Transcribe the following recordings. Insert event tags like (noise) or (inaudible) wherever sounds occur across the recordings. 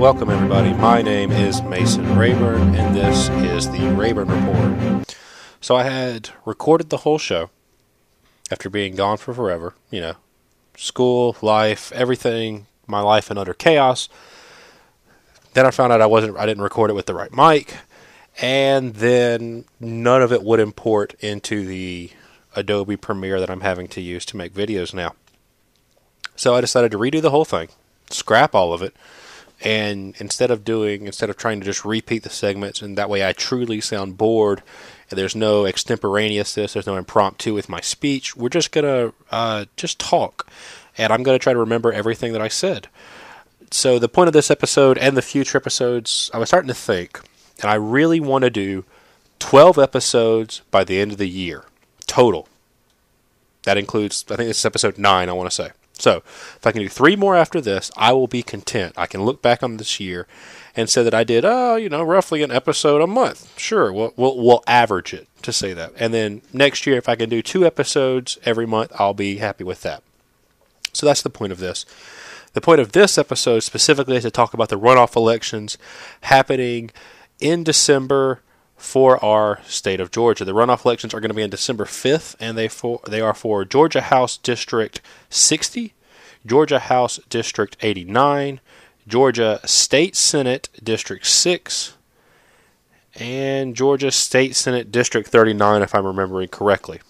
Welcome, everybody. My name is Mason Rayburn, and this is the Rayburn Report. So, I had recorded the whole show after being gone for forever. You know, school, life, everything, my life in utter chaos. Then I found out I wasn't, I didn't record it with the right mic, and then none of it would import into the Adobe Premiere that I'm having to use to make videos now. So I decided to redo the whole thing, scrap all of it, and instead of doing instead of trying to just repeat the segments and that way I truly sound bored and there's no extemporaneousness, there's no impromptu with my speech. We're just gonna uh, just talk, and I'm gonna try to remember everything that I said. So the point of this episode and the future episodes, I was starting to think, and I really want to do 12 episodes by the end of the year total. That includes, I think this is episode nine. I want to say. So if I can do three more after this, I will be content. I can look back on this year and say that I did, oh, you know, roughly an episode a month. Sure, we'll, we'll, we'll average it to say that. And then next year, if I can do two episodes every month, I'll be happy with that. So that's the point of this. The point of this episode specifically is to talk about the runoff elections happening in December for our state of Georgia. The runoff elections are going to be on December 5th, and they for they are for Georgia House District 60, Georgia House District 89, Georgia State Senate District 6, and Georgia State Senate District 39, if I'm remembering correctly.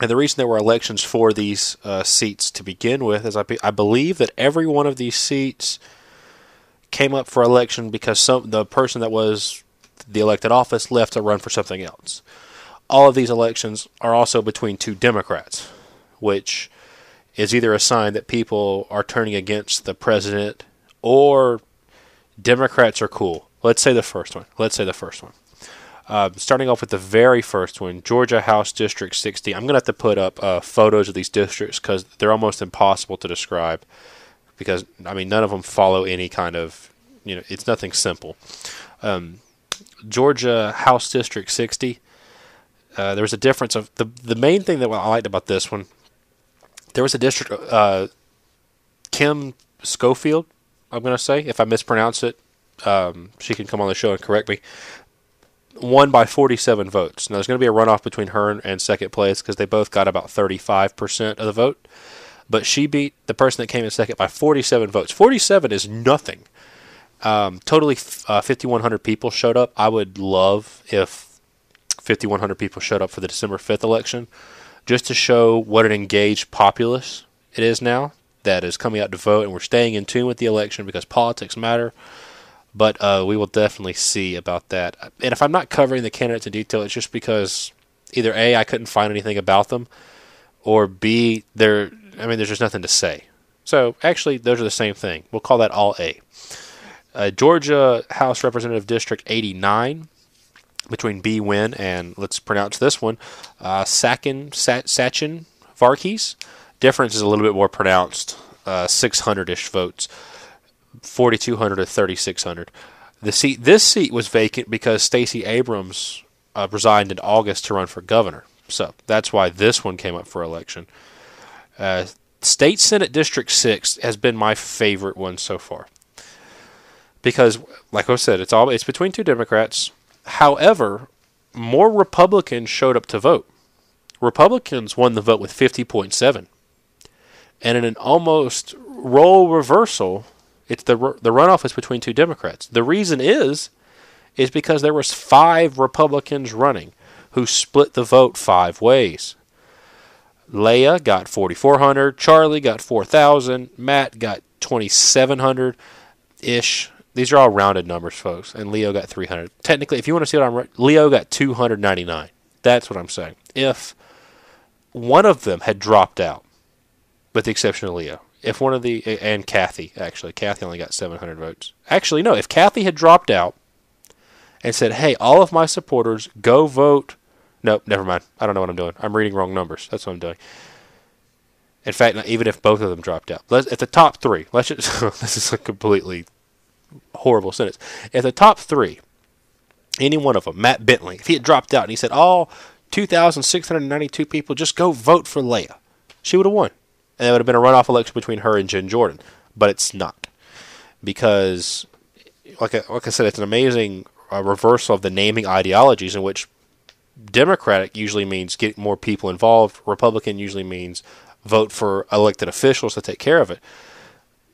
And the reason there were elections for these uh, seats to begin with is I, be, I believe that every one of these seats came up for election because some the person that was the elected office left to run for something else. All of these elections are also between two Democrats, which is either a sign that people are turning against the president or Democrats are cool. Let's say the first one. Let's say the first one. Uh, starting off with the very first one, Georgia House District 60. I'm going to have to put up uh, photos of these districts because they're almost impossible to describe. Because, I mean, none of them follow any kind of, you know, it's nothing simple. Um, Georgia House District 60. Uh, there was a difference of the the main thing that I liked about this one. There was a district, uh, Kim Schofield. I'm going to say if I mispronounce it, um, she can come on the show and correct me. Won by 47 votes. Now there's going to be a runoff between her and second place because they both got about 35% of the vote. But she beat the person that came in second by 47 votes. 47 is nothing um, totally, uh, 5,100 people showed up. I would love if 5,100 people showed up for the December 5th election just to show what an engaged populace it is now that is coming out to vote, and we're staying in tune with the election because politics matter. But uh, we will definitely see about that. And if I'm not covering the candidates in detail, it's just because either A, I couldn't find anything about them, or B, there. I mean, there's just nothing to say. So actually, those are the same thing. We'll call that all A uh, Georgia House Representative District 89 between Bee Nguyen and let's pronounce this one, uh, Sakin Sachin Varkis. Difference is a little bit more pronounced, 600 uh, ish votes, 4,200 to 3,600. The seat, this seat was vacant because Stacey Abrams uh, resigned in August to run for governor. So that's why this one came up for election. Uh, State Senate District 6 has been my favorite one so far because, like I said, it's all it's between two Democrats. However, more Republicans showed up to vote. Republicans won the vote with 50.7. And in an almost role reversal, it's the the runoff is between two Democrats. The reason is is because there was five Republicans running who split the vote five ways. Leah got 4400, Charlie got 4000, Matt got 2700 ish. These are all rounded numbers, folks. And Leo got 300. Technically, if you want to see what I'm Leo got 299. That's what I'm saying. If one of them had dropped out, with the exception of Leo, if one of the and Kathy actually, Kathy only got 700 votes. Actually, no. If Kathy had dropped out and said, "Hey, all of my supporters, go vote." Nope, never mind. I don't know what I'm doing. I'm reading wrong numbers. That's what I'm doing. In fact, even if both of them dropped out, let's, at the top three, let's just (laughs) this is a completely horrible sentence. If the top three, any one of them, Matt Bentley, if he had dropped out and he said, all 2,692 people just go vote for Leah, she would have won. And it would have been a runoff election between her and Jen Jordan. But it's not. Because like I, like I said, it's an amazing uh, reversal of the naming ideologies in which Democratic usually means get more people involved. Republican usually means vote for elected officials to take care of it.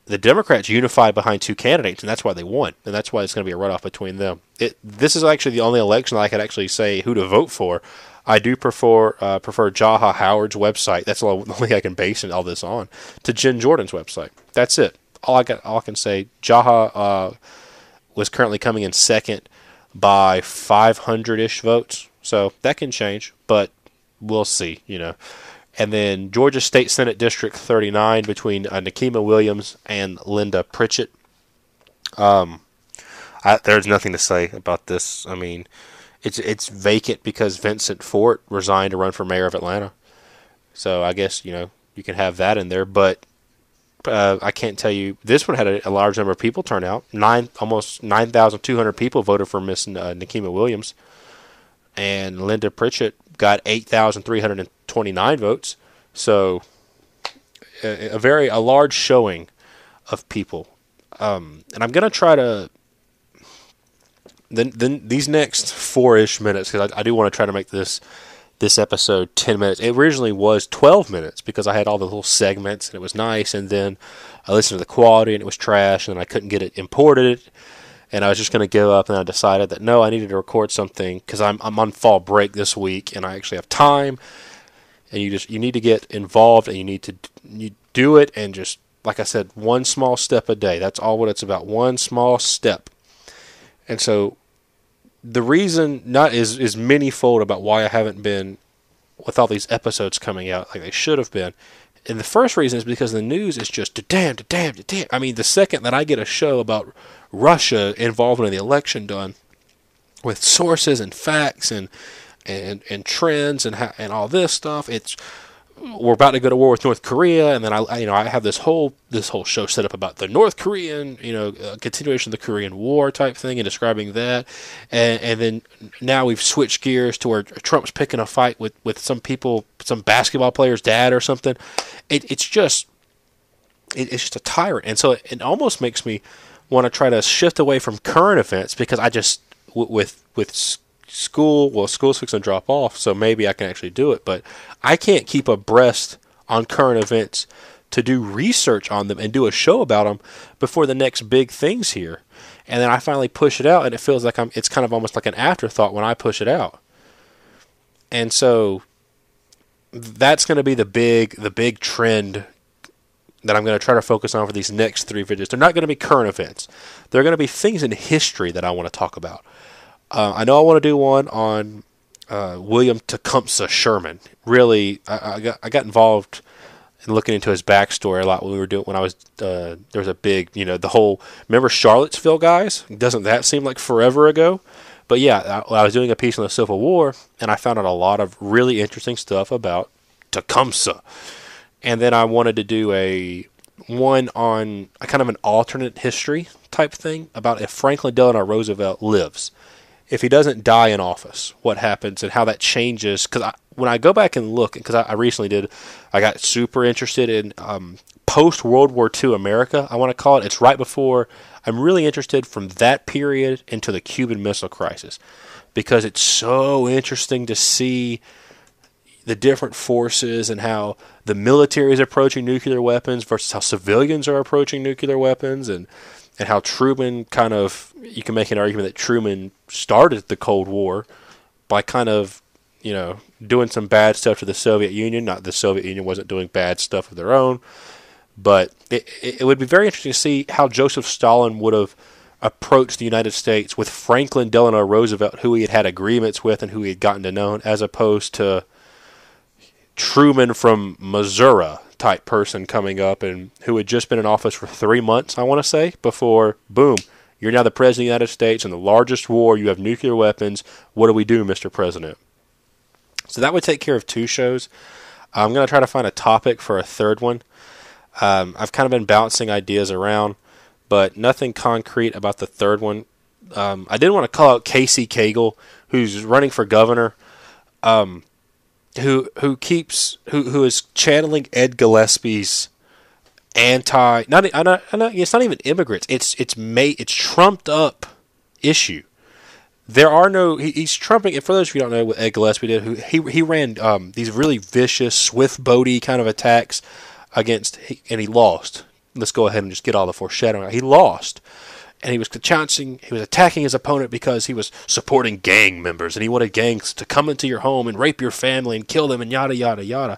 The Democrats unified behind two candidates, and that's why they won, and that's why it's going to be a runoff between them. It, this is actually the only election I could actually say who to vote for. I do prefer uh, prefer Jaha Howard's website. That's the only (laughs) I can base all this on. To Jen Jordan's website. That's it. All I got. All I can say. Jaha uh, was currently coming in second by 500 ish votes. So that can change, but we'll see. You know. And then Georgia State Senate District 39 between uh, Nikema Williams and Linda Pritchett. Um, I, there's nothing to say about this. I mean, it's it's vacant because Vincent Fort resigned to run for mayor of Atlanta. So I guess you know you can have that in there, but uh, I can't tell you. This one had a, a, large number of people turn out. Nine, almost nine thousand two hundred people voted for Miss uh, Nikema Williams, and Linda Pritchett got eight thousand three hundred and twenty nine votes. So a, a, very a large showing of people. Um, and I'm gonna try to then then these next four ish minutes because I, I, do want to try to make this this episode ten minutes. It originally was twelve minutes because I had all the little segments and it was nice, and then I listened to the quality and it was trash, and I couldn't get it imported, and I was just going to give up. And I decided that no, I needed to record something because I'm I'm on fall break this week and I actually have time, and you just you need to get involved and you need to you do it and just like I said, one small step a day. That's all what it's about. One small step. And so the reason not is is manyfold about why I haven't been with all these episodes coming out like they should have been. And the first reason is because the news is just da damn, da damn, da damn. I mean, the second that I get a show about Russia involved in the election done with sources and facts and and and trends and and all this stuff, it's we're about to go to war with North Korea, and then I, you know, I have this whole this whole show set up about the North Korean, you know, uh, continuation of the Korean War type thing, and describing that, and, and then now we've switched gears to where Trump's picking a fight with with some people, some basketball player's dad or something. It, it's just, it, it's just a tyrant, and so it, it almost makes me want to try to shift away from current events because I just with with school, well, school's fixing to drop off, so maybe I can actually do it. But I can't keep abreast on current events to do research on them and do a show about them before the next big things here. And then I finally push it out, and it feels like I'm. It's kind of almost like an afterthought when I push it out. And so that's going to be the big the big trend that I'm going to try to focus on for these next three videos. They're not going to be current events. They're going to be things in history that I want to talk about. Uh, I know I want to do one on uh, William Tecumseh Sherman. Really, I, I, got I got involved in looking into his backstory a lot when we were doing when I was uh, there was a big you know the whole remember Charlottesville guys. Doesn't that seem like forever ago? But yeah, I, I was doing a piece on the Civil War, and I found out a lot of really interesting stuff about Tecumseh. And then I wanted to do a one on a kind of an alternate history type thing about if Franklin Delano Roosevelt lives if he doesn't die in office, what happens and how that changes. Because when I go back and look, because I, I, recently did, I got super interested in um, post World War II America. I want to call it. It's right before. I'm really interested from that period into the Cuban Missile Crisis, because it's so interesting to see the different forces and how the military is approaching nuclear weapons versus how civilians are approaching nuclear weapons and and how Truman kind of you can make an argument that Truman started the Cold War by kind of you know doing some bad stuff to the Soviet Union. Not the Soviet Union wasn't doing bad stuff of their own, but it, it would be very interesting to see how Joseph Stalin would have approached the United States with Franklin Delano Roosevelt, who he had had agreements with and who he had gotten to know, as opposed to Truman from Missouri type person coming up and who had just been in office for three months, I want to say, before boom, you're now the president of the United States in the largest war. You have nuclear weapons. What do we do, Mr. President? So that would take care of two shows. I'm going to try to find a topic for a third one. Um, I've kind of been bouncing ideas around, but nothing concrete about the third one. Um, I did want to call out Casey Cagle, who's running for governor. Um, who who keeps who who is channeling Ed Gillespie's anti not, not, not it's not even immigrants. It's it's made it's trumped up issue. There are no he, he's trumping. And for those of you who don't know what Ed Gillespie did, who he he ran um, these really vicious, swift boaty kind of attacks against, and he lost. Let's go ahead and just get all the foreshadowing. He lost and he was challenging, he was attacking his opponent because he was supporting gang members and he wanted gangs to come into your home and rape your family and kill them and yada yada yada.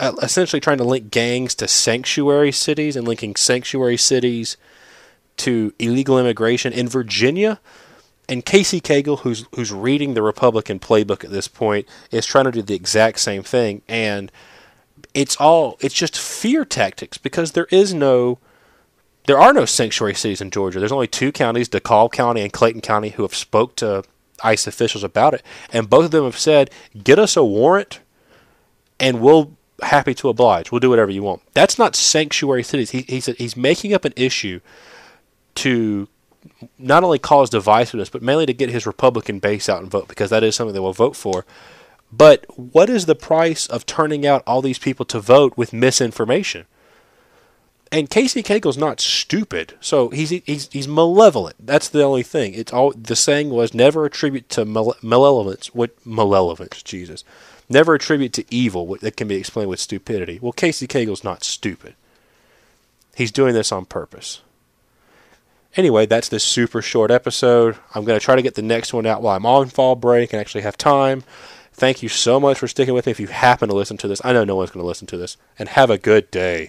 Uh, essentially, trying to link gangs to sanctuary cities and linking sanctuary cities to illegal immigration in Virginia. And Casey Cagle, who's who's reading the Republican playbook at this point, is trying to do the exact same thing. And it's all it's just fear tactics because there is no there are no sanctuary cities in Georgia. There's only two counties, DeKalb County and Clayton County, who have spoke to ICE officials about it, and both of them have said, "Get us a warrant, and we'll happy to oblige. We'll do whatever you want." That's not sanctuary cities. He, he said he's making up an issue to not only cause divisiveness, but mainly to get his Republican base out and vote because that is something they will vote for. But what is the price of turning out all these people to vote with misinformation? And Casey Cagle's not stupid, so he's he's he's malevolent. That's the only thing. It's all the saying was never attribute to male, malevolence what malevolence, Jesus, never attribute to evil what that can be explained with stupidity. Well, Casey Cagle's not stupid. He's doing this on purpose. Anyway, that's this super short episode. I'm going to try to get the next one out while I'm on fall break and actually have time. Thank you so much for sticking with me. If you happen to listen to this, I know no one's going to listen to this, and have a good day.